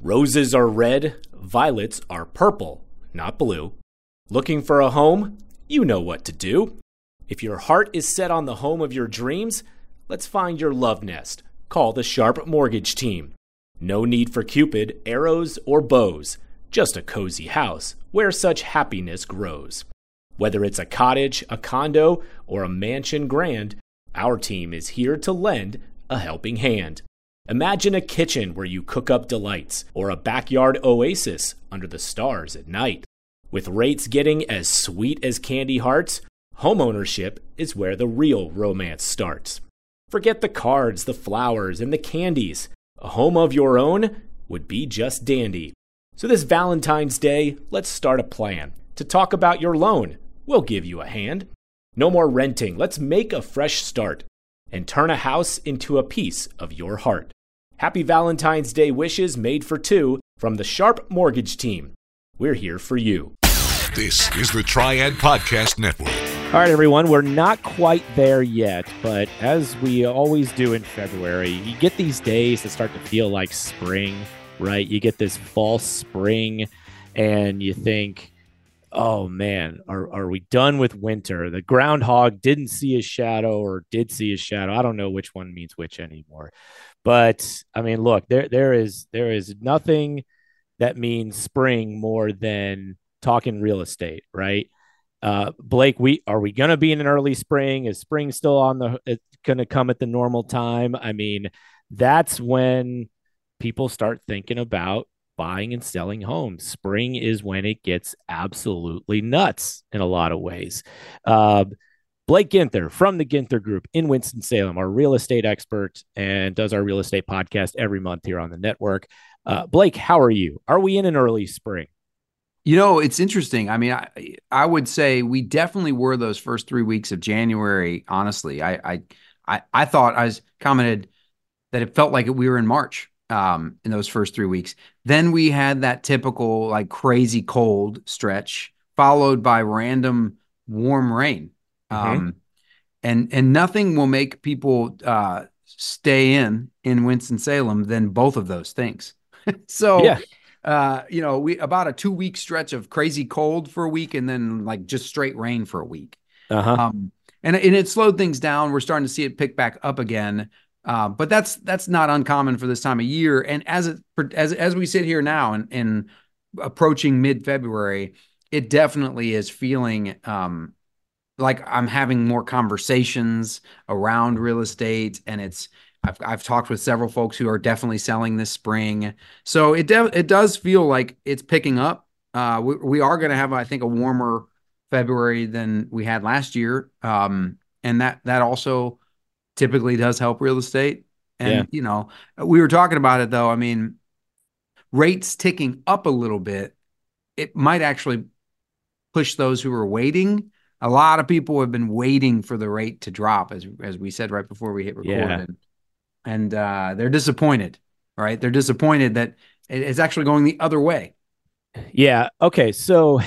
Roses are red, violets are purple, not blue. Looking for a home? You know what to do. If your heart is set on the home of your dreams, let's find your love nest. Call the Sharpe Mortgage Team. No need for Cupid, arrows, or bows, just a cozy house where such happiness grows. Whether it's a cottage, a condo, or a mansion grand, our team is here to lend a helping hand. Imagine a kitchen where you cook up delights, or a backyard oasis under the stars at night. With rates getting as sweet as candy hearts, homeownership is where the real romance starts. Forget the cards, the flowers, and the candies. A home of your own would be just dandy. So, this Valentine's Day, let's start a plan. To talk about your loan, we'll give you a hand. No more renting, let's make a fresh start and turn a house into a piece of your heart. Happy Valentine's Day wishes made for two from the Sharpe Mortgage Team. We're here for you. This is the Triad Podcast Network. All right, everyone, we're not quite there yet, but as we always do in February, you get these days that start to feel like spring, right? You get this false spring, and you think, oh man, are, are we done with winter? The groundhog didn't see his shadow or did see his shadow. I don't know which one means which anymore. But I mean, look, there there is there is nothing that means spring more than talking real estate, right? Uh, Blake, we are we going to be in an early spring? Is spring still on the? It's going to come at the normal time. I mean, that's when people start thinking about buying and selling homes. Spring is when it gets absolutely nuts in a lot of ways. Uh, Blake Ginther from the Ginther Group in Winston-Salem, our real estate expert, and does our real estate podcast every month here on the network. Uh, Blake, how are you? Are we in an early spring? You know, it's interesting. I mean, I, I would say we definitely were those first three weeks of January. Honestly, I, I, I, I thought I was commented that it felt like we were in March um, in those first three weeks. Then we had that typical like crazy cold stretch, followed by random warm rain. Mm-hmm. Um, and and nothing will make people uh, stay in in Winston Salem than both of those things. so yeah. Uh, you know, we about a two week stretch of crazy cold for a week, and then like just straight rain for a week. Uh-huh. Um, and and it slowed things down. We're starting to see it pick back up again. Uh, but that's that's not uncommon for this time of year. And as it as as we sit here now and in, in approaching mid February, it definitely is feeling um, like I'm having more conversations around real estate, and it's I've I've talked with several folks who are definitely selling this spring. So it de- it does feel like it's picking up. Uh, we, we are going to have I think a warmer February than we had last year, um, and that that also typically does help real estate. And, yeah. you know, we were talking about it though. I mean, rates ticking up a little bit, it might actually push those who are waiting. A lot of people have been waiting for the rate to drop, as as we said right before we hit record, yeah. and, and uh, they're disappointed. Right? They're disappointed that it's actually going the other way. Yeah. Okay. So,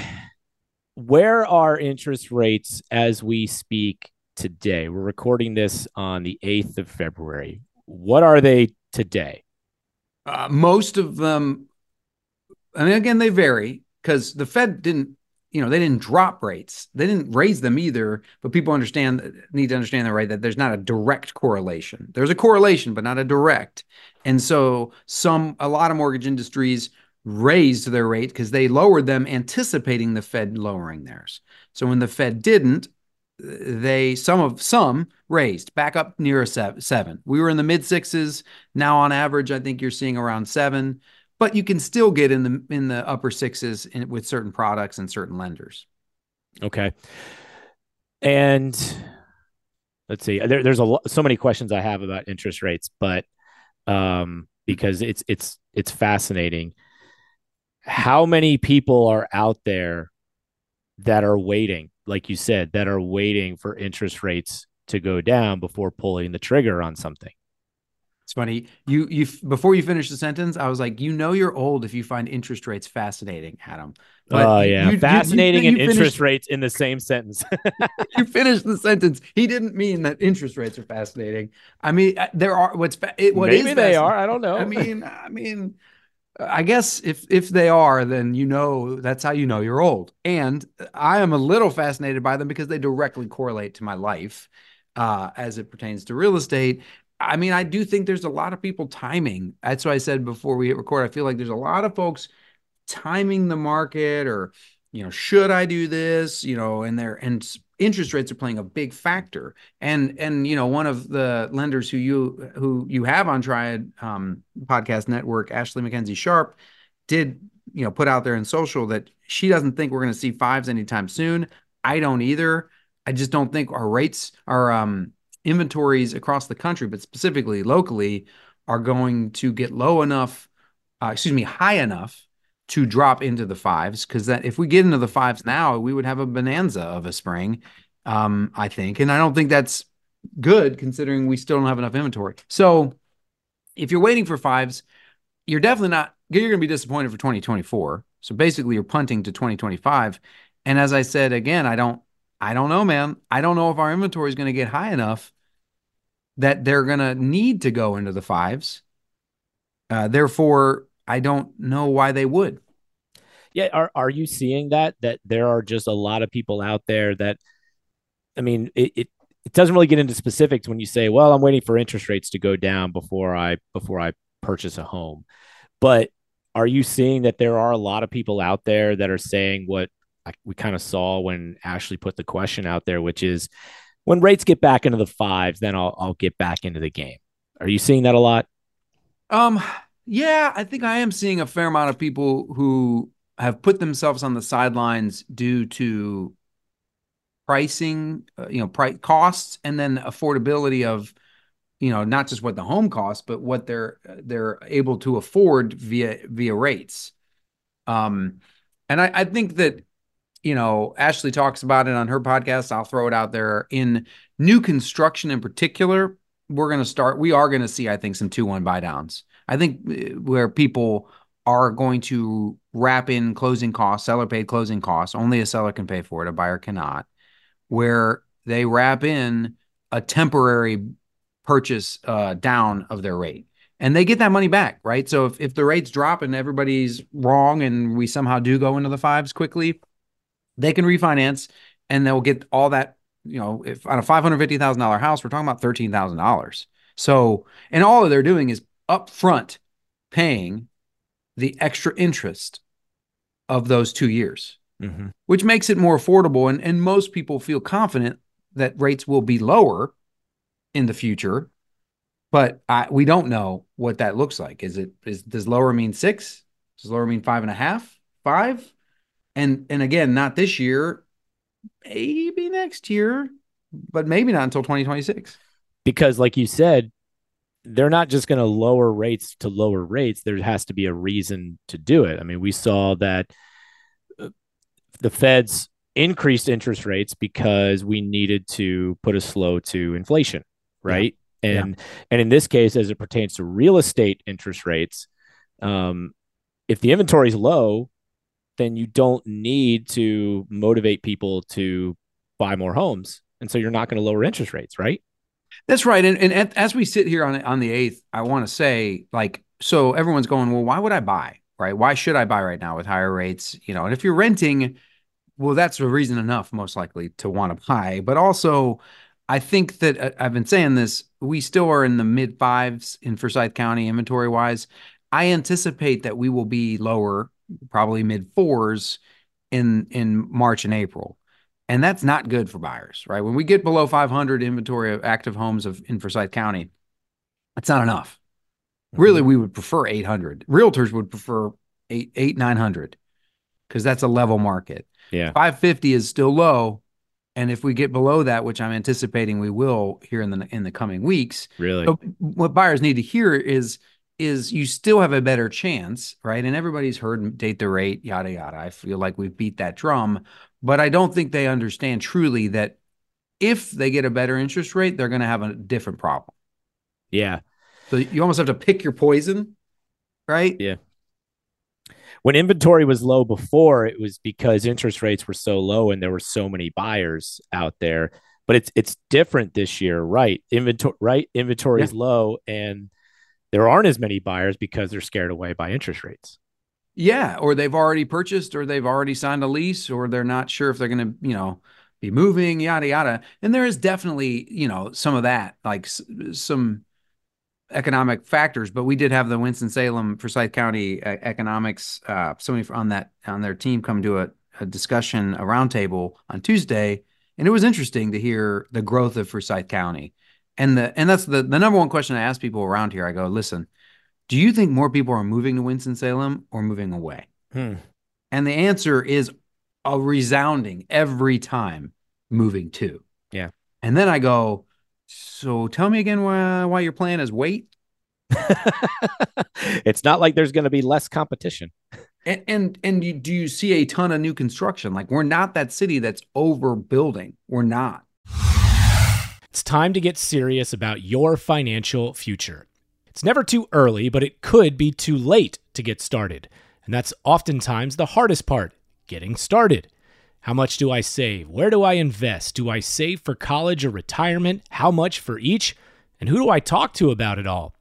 where are interest rates as we speak today? We're recording this on the 8th of February. What are they today? Uh, most of them, I mean, again, they vary because the Fed didn't, you know, they didn't drop rates. They didn't raise them either. But people understand, need to understand that, right? That there's not a direct correlation. There's a correlation, but not a direct. And so, some, a lot of mortgage industries raised their rate because they lowered them anticipating the Fed lowering theirs. So when the Fed didn't, they some of some raised back up near a seven. We were in the mid sixes. Now on average, I think you're seeing around seven, but you can still get in the in the upper sixes in, with certain products and certain lenders. Okay. And let's see. There, there's a so many questions I have about interest rates, but um, because it's it's it's fascinating. How many people are out there that are waiting like you said, that are waiting for interest rates to go down before pulling the trigger on something. It's funny. You you before you finish the sentence, I was like, you know, you're old if you find interest rates fascinating, Adam. oh yeah, you, fascinating you, you, and interest rates in the same sentence. you finished the sentence. He didn't mean that interest rates are fascinating. I mean, uh, there are what's it, what maybe they are. I don't know. I mean, I mean, I guess if if they are, then you know that's how you know you're old. And I am a little fascinated by them because they directly correlate to my life uh, as it pertains to real estate. I mean, I do think there's a lot of people timing. That's why I said before we hit record. I feel like there's a lot of folks timing the market, or you know, should I do this? You know, and they're and interest rates are playing a big factor. And and you know, one of the lenders who you who you have on Triad um, Podcast Network, Ashley mckenzie Sharpe, did you know put out there in social that she doesn't think we're going to see fives anytime soon. I don't either. I just don't think our rates, our um, inventories across the country, but specifically locally, are going to get low enough, uh, excuse me, high enough to drop into the fives because that if we get into the fives now, we would have a bonanza of a spring, um, I think, and I don't think that's good considering we still don't have enough inventory. So if you're waiting for fives, you're definitely not you're going to be disappointed for 2024. So basically, you're punting to 2025. And as I said again, I don't I don't know, man. I don't know if our inventory is going to get high enough that they're going to need to go into the fives. Uh, therefore, I don't know why they would. Yeah, are are you seeing that that there are just a lot of people out there that I mean, it, it it doesn't really get into specifics when you say, "Well, I'm waiting for interest rates to go down before I before I purchase a home." But are you seeing that there are a lot of people out there that are saying what we kind of saw when Ashley put the question out there, which is when rates get back into the fives, then I'll I'll get back into the game. Are you seeing that a lot? Um, yeah, I think I am seeing a fair amount of people who have put themselves on the sidelines due to pricing, uh, you know, price costs, and then affordability of, you know, not just what the home costs, but what they're they're able to afford via via rates. Um, and I, I think that you know Ashley talks about it on her podcast. I'll throw it out there in new construction in particular. We're going to start. We are going to see, I think, some two one buy downs. I think uh, where people are going to wrap in closing costs, seller paid closing costs. Only a seller can pay for it, a buyer cannot. Where they wrap in a temporary purchase uh, down of their rate and they get that money back, right? So if, if the rates drop and everybody's wrong and we somehow do go into the fives quickly, they can refinance and they'll get all that, you know, if on a $550,000 house, we're talking about $13,000. So, and all they're doing is upfront paying the extra interest of those two years, mm-hmm. which makes it more affordable. And, and most people feel confident that rates will be lower in the future. But I, we don't know what that looks like. Is it is does lower mean six? Does lower mean five and a half? Five? And and again, not this year, maybe next year, but maybe not until 2026. Because like you said, they're not just going to lower rates to lower rates. There has to be a reason to do it. I mean, we saw that uh, the Feds increased interest rates because we needed to put a slow to inflation, right? Yeah. And yeah. and in this case, as it pertains to real estate interest rates, um, if the inventory is low, then you don't need to motivate people to buy more homes, and so you're not going to lower interest rates, right? That's right. And, and as we sit here on on the eighth, I want to say, like, so everyone's going, well, why would I buy? Right? Why should I buy right now with higher rates? You know, and if you're renting, well, that's a reason enough, most likely, to want to buy. But also, I think that uh, I've been saying this. We still are in the mid fives in Forsyth County inventory wise. I anticipate that we will be lower, probably mid fours in in March and April. And that's not good for buyers, right? When we get below 500 inventory of active homes of in Forsyth County, that's not enough. Mm-hmm. Really, we would prefer 800. Realtors would prefer eight, eight, 900 because that's a level market. Yeah. 550 is still low. And if we get below that, which I'm anticipating we will here in the in the coming weeks, really, what buyers need to hear is is you still have a better chance, right? And everybody's heard date the rate, yada yada. I feel like we've beat that drum, but I don't think they understand truly that if they get a better interest rate, they're going to have a different problem. Yeah. So you almost have to pick your poison, right? Yeah. When inventory was low before, it was because interest rates were so low and there were so many buyers out there. But it's it's different this year, right? Inventory right? Inventory yeah. is low and there aren't as many buyers because they're scared away by interest rates. Yeah, or they've already purchased, or they've already signed a lease, or they're not sure if they're going to, you know, be moving, yada yada. And there is definitely, you know, some of that, like some economic factors. But we did have the Winston Salem Forsyth County uh, economics, uh, somebody on that on their team come to a, a discussion, a roundtable on Tuesday, and it was interesting to hear the growth of Forsyth County. And the and that's the the number one question I ask people around here. I go, listen, do you think more people are moving to Winston Salem or moving away? Hmm. And the answer is a resounding every time moving to. Yeah. And then I go, so tell me again why why your plan is wait. it's not like there's going to be less competition. And and and you, do you see a ton of new construction? Like we're not that city that's overbuilding. We're not. It's time to get serious about your financial future. It's never too early, but it could be too late to get started. And that's oftentimes the hardest part getting started. How much do I save? Where do I invest? Do I save for college or retirement? How much for each? And who do I talk to about it all?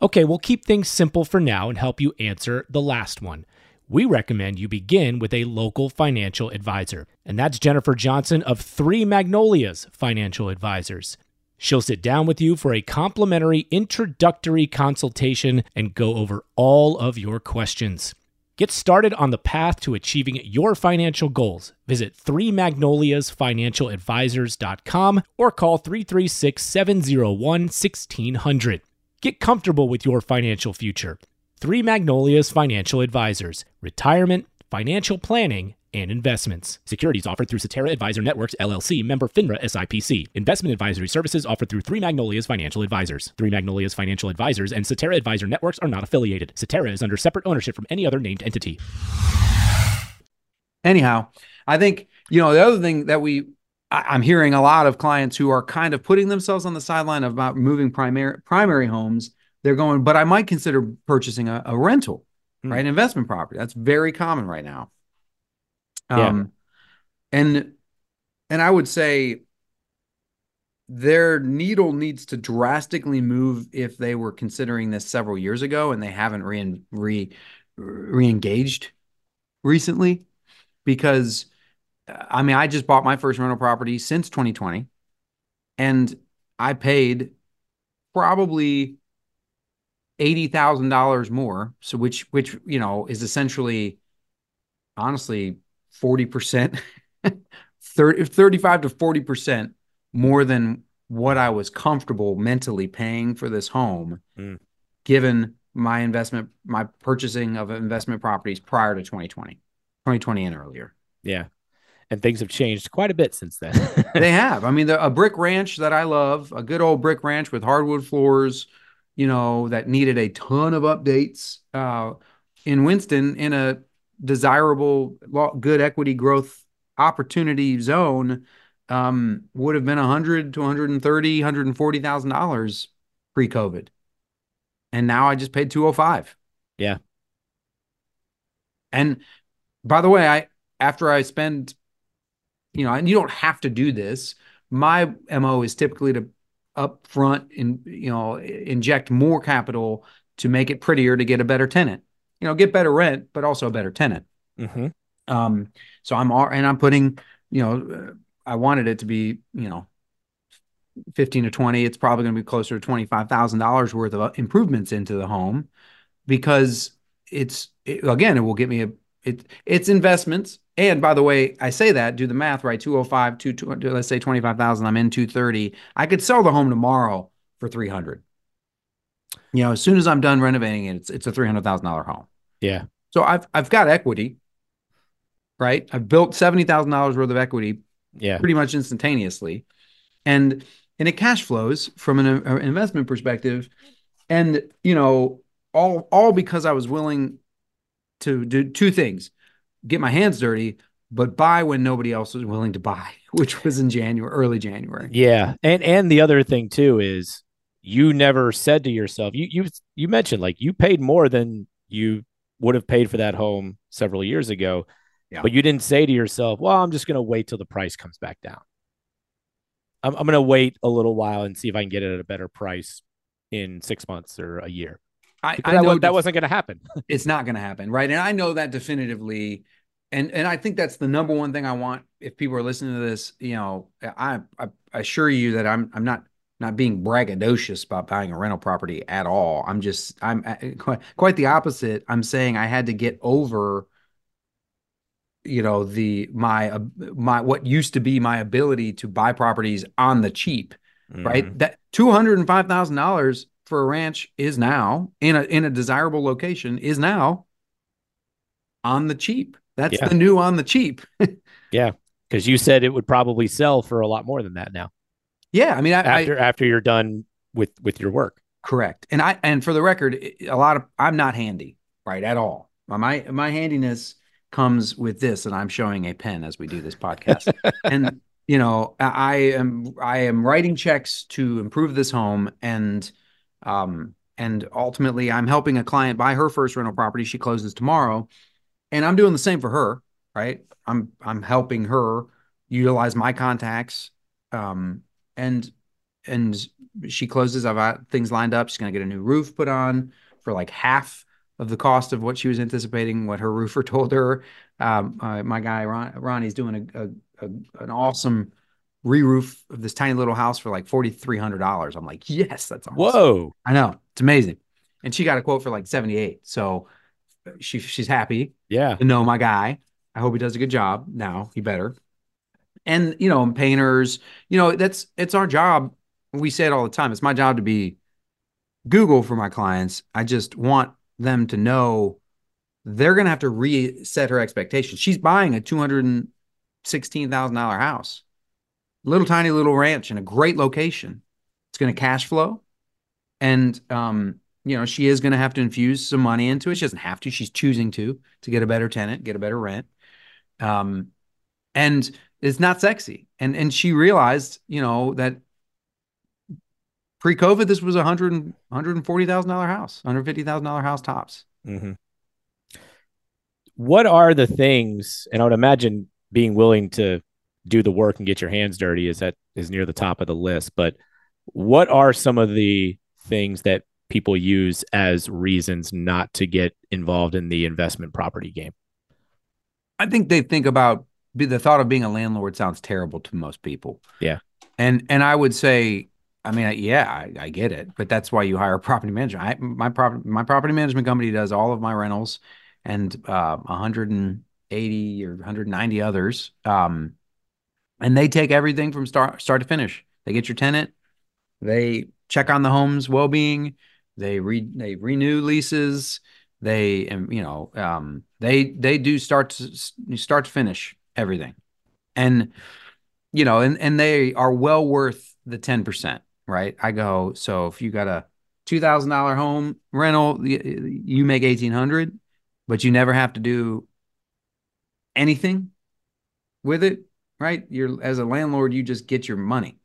Okay, we'll keep things simple for now and help you answer the last one. We recommend you begin with a local financial advisor, and that's Jennifer Johnson of Three Magnolias Financial Advisors. She'll sit down with you for a complimentary introductory consultation and go over all of your questions. Get started on the path to achieving your financial goals. Visit 3magnoliasfinancialadvisors.com or call 336 701 1600. Get comfortable with your financial future. Three Magnolias Financial Advisors, retirement, financial planning, and investments. Securities offered through Cetera Advisor Networks LLC, member FINRA SIPC. Investment advisory services offered through Three Magnolias Financial Advisors. Three Magnolias Financial Advisors and Cetera Advisor Networks are not affiliated. Cetera is under separate ownership from any other named entity. Anyhow, I think you know the other thing that we I, I'm hearing a lot of clients who are kind of putting themselves on the sideline about moving primary primary homes. They're going, but I might consider purchasing a, a rental, Hmm. right? An investment property. That's very common right now. Yeah. Um, and and I would say their needle needs to drastically move if they were considering this several years ago and they haven't re re re-engaged recently because uh, I mean I just bought my first rental property since 2020 and I paid probably $80,000 more so which which you know is essentially honestly 40% 35 to 40% more than what I was comfortable mentally paying for this home Mm. given my investment my purchasing of investment properties prior to 2020 2020 and earlier Yeah. And things have changed quite a bit since then. they have i mean the, a brick ranch that i love a good old brick ranch with hardwood floors you know that needed a ton of updates uh, in winston in a desirable good equity growth opportunity zone um, would have been 100 to 130 140000 dollars pre-covid and now i just paid 205 Yeah. and by the way i after i spend you know, and you don't have to do this. My MO is typically to upfront and you know inject more capital to make it prettier to get a better tenant. You know, get better rent, but also a better tenant. mm-hmm. Um, so I'm and I'm putting, you know, I wanted it to be, you know, 15 to 20. It's probably going to be closer to $25,000 worth of uh, improvements into the home because it's it, again, it will get me a it it's investments. And by the way, I say that, do the math right, 205 two, two, let's say 25,000, I'm in 230. I could sell the home tomorrow for 300. You know, as soon as I'm done renovating it, it's it's a $300,000 home. Yeah. So I've I've got equity, right? I've built seventy thousand dollars worth of equity Yeah. pretty much instantaneously, and and it cash flows from an uh, investment perspective, and you know all all because I was willing to do two things: get my hands dirty, but buy when nobody else was willing to buy, which was in January, early January. Yeah. And and the other thing too is you never said to yourself, you you you mentioned like you paid more than you would have paid for that home several years ago. Yeah. But you didn't say to yourself, well, I'm just going to wait till the price comes back down. I'm, I'm going to wait a little while and see if I can get it at a better price in six months or a year. I, I know that def- wasn't going to happen. it's not going to happen, right? And I know that definitively, and and I think that's the number one thing I want. If people are listening to this, you know, I I, I assure you that I'm I'm not not being braggadocious about buying a rental property at all. I'm just I'm quite, quite the opposite. I'm saying I had to get over you know the my uh, my what used to be my ability to buy properties on the cheap right Mhm. that $205,000 for a ranch is now in a in a desirable location is now on the cheap that's Yeah. the new on the cheap yeah, Because you said it would probably sell for a lot more than that now yeah i mean I, I after after you're done with with your work. Correct. And I and for the record, a lot of I'm not handy, right, at all. My my handiness comes with this, and I'm showing a pen as we do this podcast. and you know, I am I am writing checks to improve this home, and um and ultimately, I'm helping a client buy her first rental property. She closes tomorrow, and I'm doing the same for her, right? I'm I'm helping her utilize my contacts, um, and and she closes. I've got things lined up. She's going to get a new roof put on for like half of the cost of what she was anticipating, what her roofer told her. Um, uh, my guy Ron, Ronnie's doing a, a, a an awesome re-roof of this tiny little house for like forty three hundred dollars. I'm like, yes, that's awesome. Whoa. I know it's amazing. And she got a quote for like seventy eight. So uh, she she's happy Yeah. to know my guy. I hope he does a good job. Now he better. And you know, painters, you know, that's it's our job. We say it all the time. It's my job to be Google for my clients. I just want them to know they're going to have to reset her expectations. She's buying a two hundred and sixteen thousand dollar house, little tiny little ranch in a great location. It's going to cash flow, and um, you know she is going to have to infuse some money into it. She doesn't have to. She's choosing to to get a better tenant, get a better rent. Um, and it's not sexy. And and she realized, you know, that pre-COVID, this was a hundred hundred and forty thousand dollar house, hundred fifty thousand dollar house tops. hmm What are the things, and I would imagine being willing to do the work and get your hands dirty is that is near the top of the list. But what are some of the things that people use as reasons not to get involved in the investment property game? I think they think about be- the thought of being a landlord sounds terrible to most people. Yeah. And and I would say, I mean, yeah, I, I get it, but that's why you hire a property manager. I, my property my property management company does all of my rentals and uh, 180 or 190 others. Um, and they take everything from start start to finish. They get your tenant, they check on the home's well being, they re they renew leases, they and you know um, they they do start to start to finish everything, and you know and and they are well worth the ten percent. Right? I go so if you got a two thousand dollar home rental, you make eighteen hundred, but you never have to do anything with it. Right? You're as a landlord, you just get your money.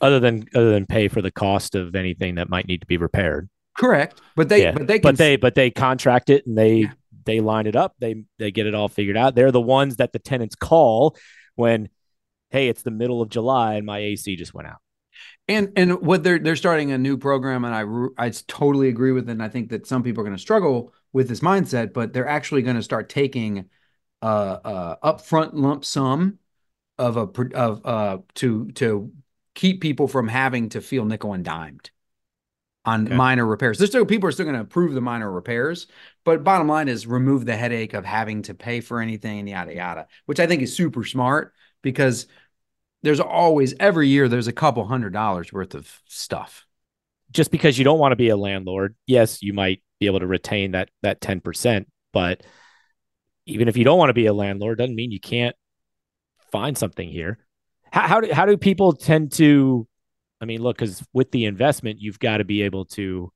Other than other than pay for the cost of anything that might need to be repaired. Correct, but they Yeah, but they can but they but they contract it and they Yeah. they line it up. They they get it all figured out. They're the ones that the tenants call when, hey, it's the middle of July and my AC just went out. And and what they're they're starting a new program, and I I totally agree with it. And I think that some people are going to struggle with this mindset, but they're actually going to start taking a, a upfront lump sum of a of uh to to keep people from having to feel nickel and dimed on Okay. minor repairs. There's still people are still going to approve the minor repairs, but bottom line is remove the headache of having to pay for anything and yada yada, which I think is super smart because there's always every year there's a couple hundred dollars worth of stuff. Just because you don't want to be a landlord, yes, you might be able to retain that that ten percent, but even if you don't want to be a landlord, doesn't mean you can't find something here. How how do how do people tend to? I mean, look, because with the investment, you've got to be able to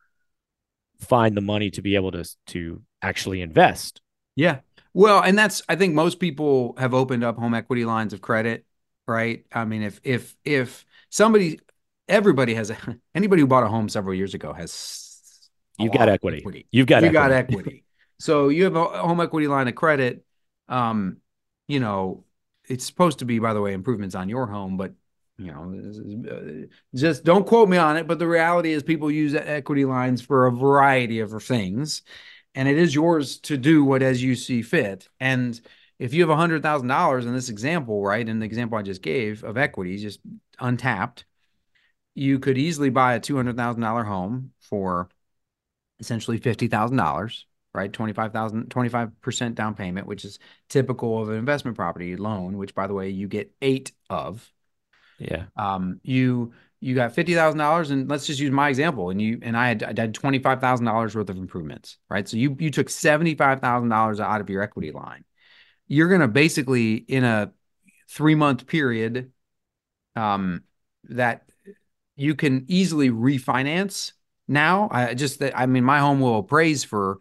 find the money to be able to to actually invest. Yeah. Well, and that's I think most people have opened up home equity lines of credit, right? I mean, if if if somebody everybody has a anybody who bought a home several years ago has You've got of equity. You've got you equity. got equity. So you have a home equity line of credit. Um, you know, it's supposed to be, by the way, improvements on your home, but you know, uh, just don't quote me on it, but the reality is people use equity lines for a variety of things, and it is yours to do what as you see fit. And if you have a hundred thousand dollars in this example, right, in the example I just gave of equities, just untapped, you could easily buy a two hundred thousand dollar home for essentially fifty thousand dollars right 25,000 25% down payment which is typical of an investment property loan which by the way you get 8 of yeah. Um, you you got fifty thousand dollars, and let's just use my example. And you and I had I had twenty five thousand dollars worth of improvements, right? So you you took seventy five thousand dollars out of your equity line. You're gonna basically in a three month period, um, that you can easily refinance. Now, I just that I mean, my home will appraise for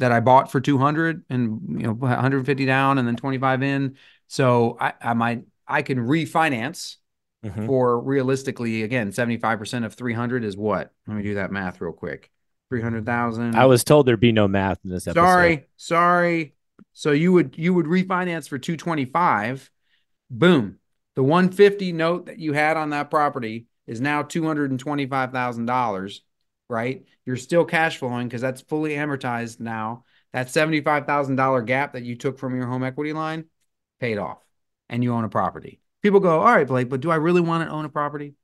that I bought for 200 and you know 150 down and then 25 in. So I, I might I can refinance mm-hmm. for realistically again 75% of 300 is what? Let me do that math real quick. 300,000. I was told there'd be no math in this episode. Sorry, sorry. So you would you would refinance for 225. Boom. The 150 note that you had on that property is now $225,000, right? You're still cash flowing because that's fully amortized now. That $75,000 gap that you took from your home equity line paid off and you own a property. People go, all right, Blake, but do I really want to own a property?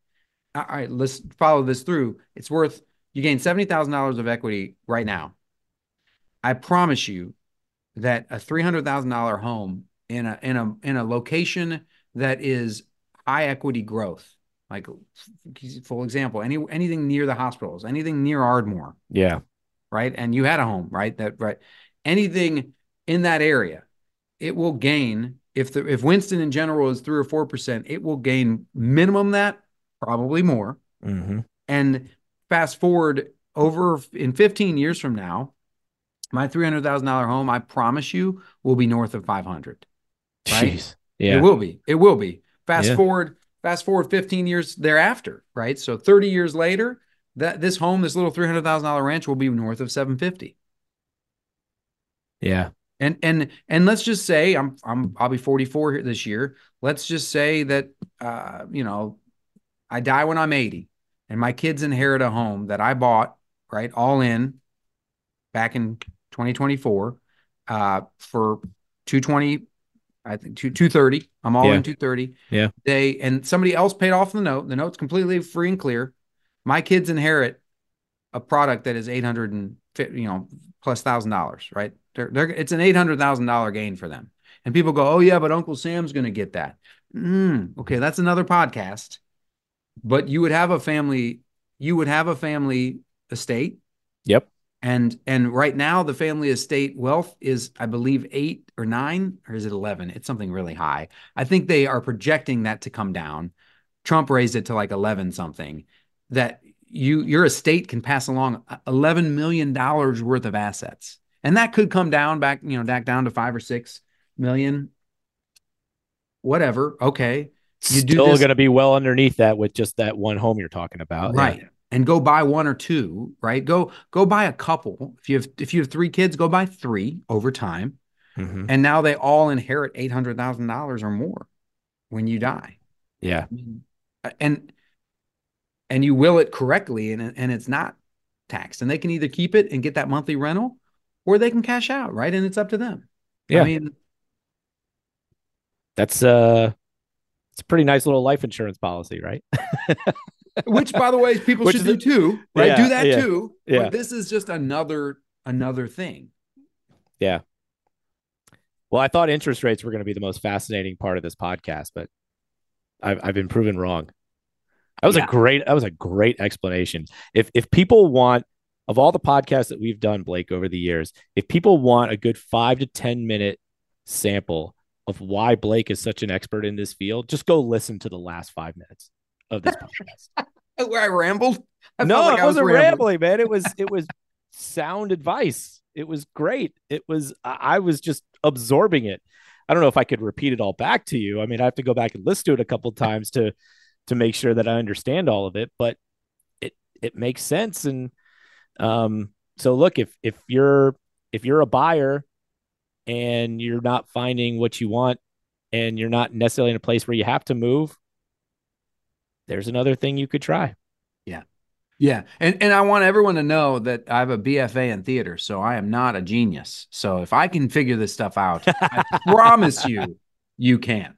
All right, let's follow this through. It's worth, you gain $70,000 of equity right now. I promise you that a $300,000 home in a, in a, in a location that is high equity growth, like full example, any, anything near the hospitals, anything near Ardmore. Yeah. Right. And you had a home, right? That, right. Anything in that area, it will gain if the if Winston in general is three or four percent, it will gain minimum that, probably more. Mm-hmm. And fast forward over in 15 years from now, my three hundred thousand dollar home, I promise you, will be north of 500. Right? Jeez. Yeah, it will be. It will be. Fast yeah. forward, fast forward 15 years thereafter, right? So 30 years later, that this home, this little three hundred thousand dollar ranch, will be north of 750. Yeah. And and and let's just say I'm I'm I'll be 44 here this year. Let's just say that uh, you know, I die when I'm 80 and my kids inherit a home that I bought, right, all in back in 2024 uh for 220 I think two, 230. I'm all yeah. in 230. Yeah. They and somebody else paid off the note. The note's completely free and clear. My kids inherit a product that is 800 and you know plus thousand dollars, right? They're, they're, it's an eight hundred thousand dollar gain for them. And people go, "Oh yeah, but Uncle Sam's going to get that." Mm, okay, that's another podcast. But you would have a family. You would have a family estate. Yep. And and right now the family estate wealth is, I believe, eight or nine, or is it eleven? It's something really high. I think they are projecting that to come down. Trump raised it to like eleven something. That you your estate can pass along eleven million dollars worth of assets and that could come down back, you know, back down to five or six million. Whatever. Okay. You Still going to be well underneath that with just that one home you're talking about, right? Yeah. And go buy one or two, right? Go go buy a couple. If you have if you have three kids, go buy three over time, mm-hmm. and now they all inherit eight hundred thousand dollars or more when you die. Yeah, and and you will it correctly, and and it's not taxed, and they can either keep it and get that monthly rental, or they can cash out, right? And it's up to them. Yeah. I mean, that's uh it's a pretty nice little life insurance policy, right? Which, by the way, people Which should do too, right? Yeah, do that yeah, too. Yeah. But this is just another another thing. Yeah. Well, I thought interest rates were going to be the most fascinating part of this podcast, but I've I've been proven wrong. That was a great that was a great explanation. If if people want of all the podcasts that we've done, Blake, over the years, if people want a good five to 10 minute sample of why Blake is such an expert in this field, just go listen to the last five minutes of this podcast. Where I rambled? I no, like it wasn't was rambling, man. It was, it was sound advice. It was great. It was, I was just absorbing it. I don't know if I could repeat it all back to you. I mean, I have to go back and listen to it a couple times to, to make sure that I understand all of it, but it, it makes sense. And, um, so look, if if you're if you're a buyer and you're not finding what you want and you're not necessarily in a place where you have to move, there's another thing you could try. Yeah. Yeah. And and I want everyone to know that I have a BFA in theater, so I am not a genius. So if I can figure this stuff out, I promise you you can.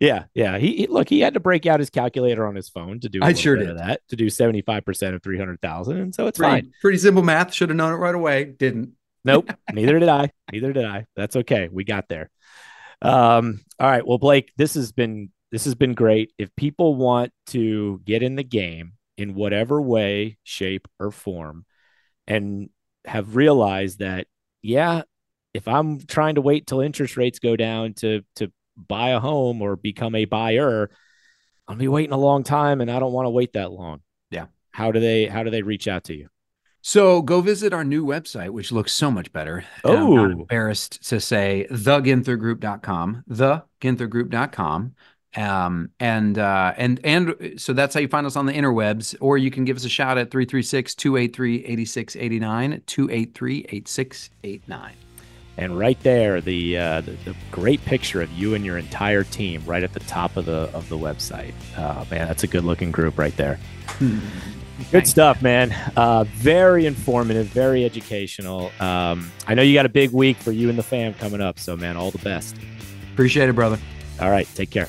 Yeah, yeah. He, he, look, he had to break out his calculator on his phone to do. I sure did that to do seventy five percent of three hundred thousand, and so it's pretty, fine. Pretty simple math. Should have known it right away. Didn't. Nope. neither did I. Neither did I. That's okay. We got there. Um. All right. Well, Blake, this has been this has been great. If people want to get in the game in whatever way, shape, or form, and have realized that, yeah, if I'm trying to wait till interest rates go down to to buy a home or become a buyer, I'll be waiting a long time and I don't want to wait that long. Yeah. How do they how do they reach out to you? So go visit our new website, which looks so much better. Oh, I'm not embarrassed to say theginthergroup.com, theginthergroup.com. Um, and, uh, and, and so that's how you find us on the interwebs, or you can give us a shout at 336 283 8689, 283 8689. And right there, the, uh, the, the great picture of you and your entire team right at the top of the of the website. Oh, man, that's a good looking group right there. Good stuff, man. Uh, very informative, very educational. Um, I know you got a big week for you and the fam coming up, so man, all the best. Appreciate it, brother. All right, take care.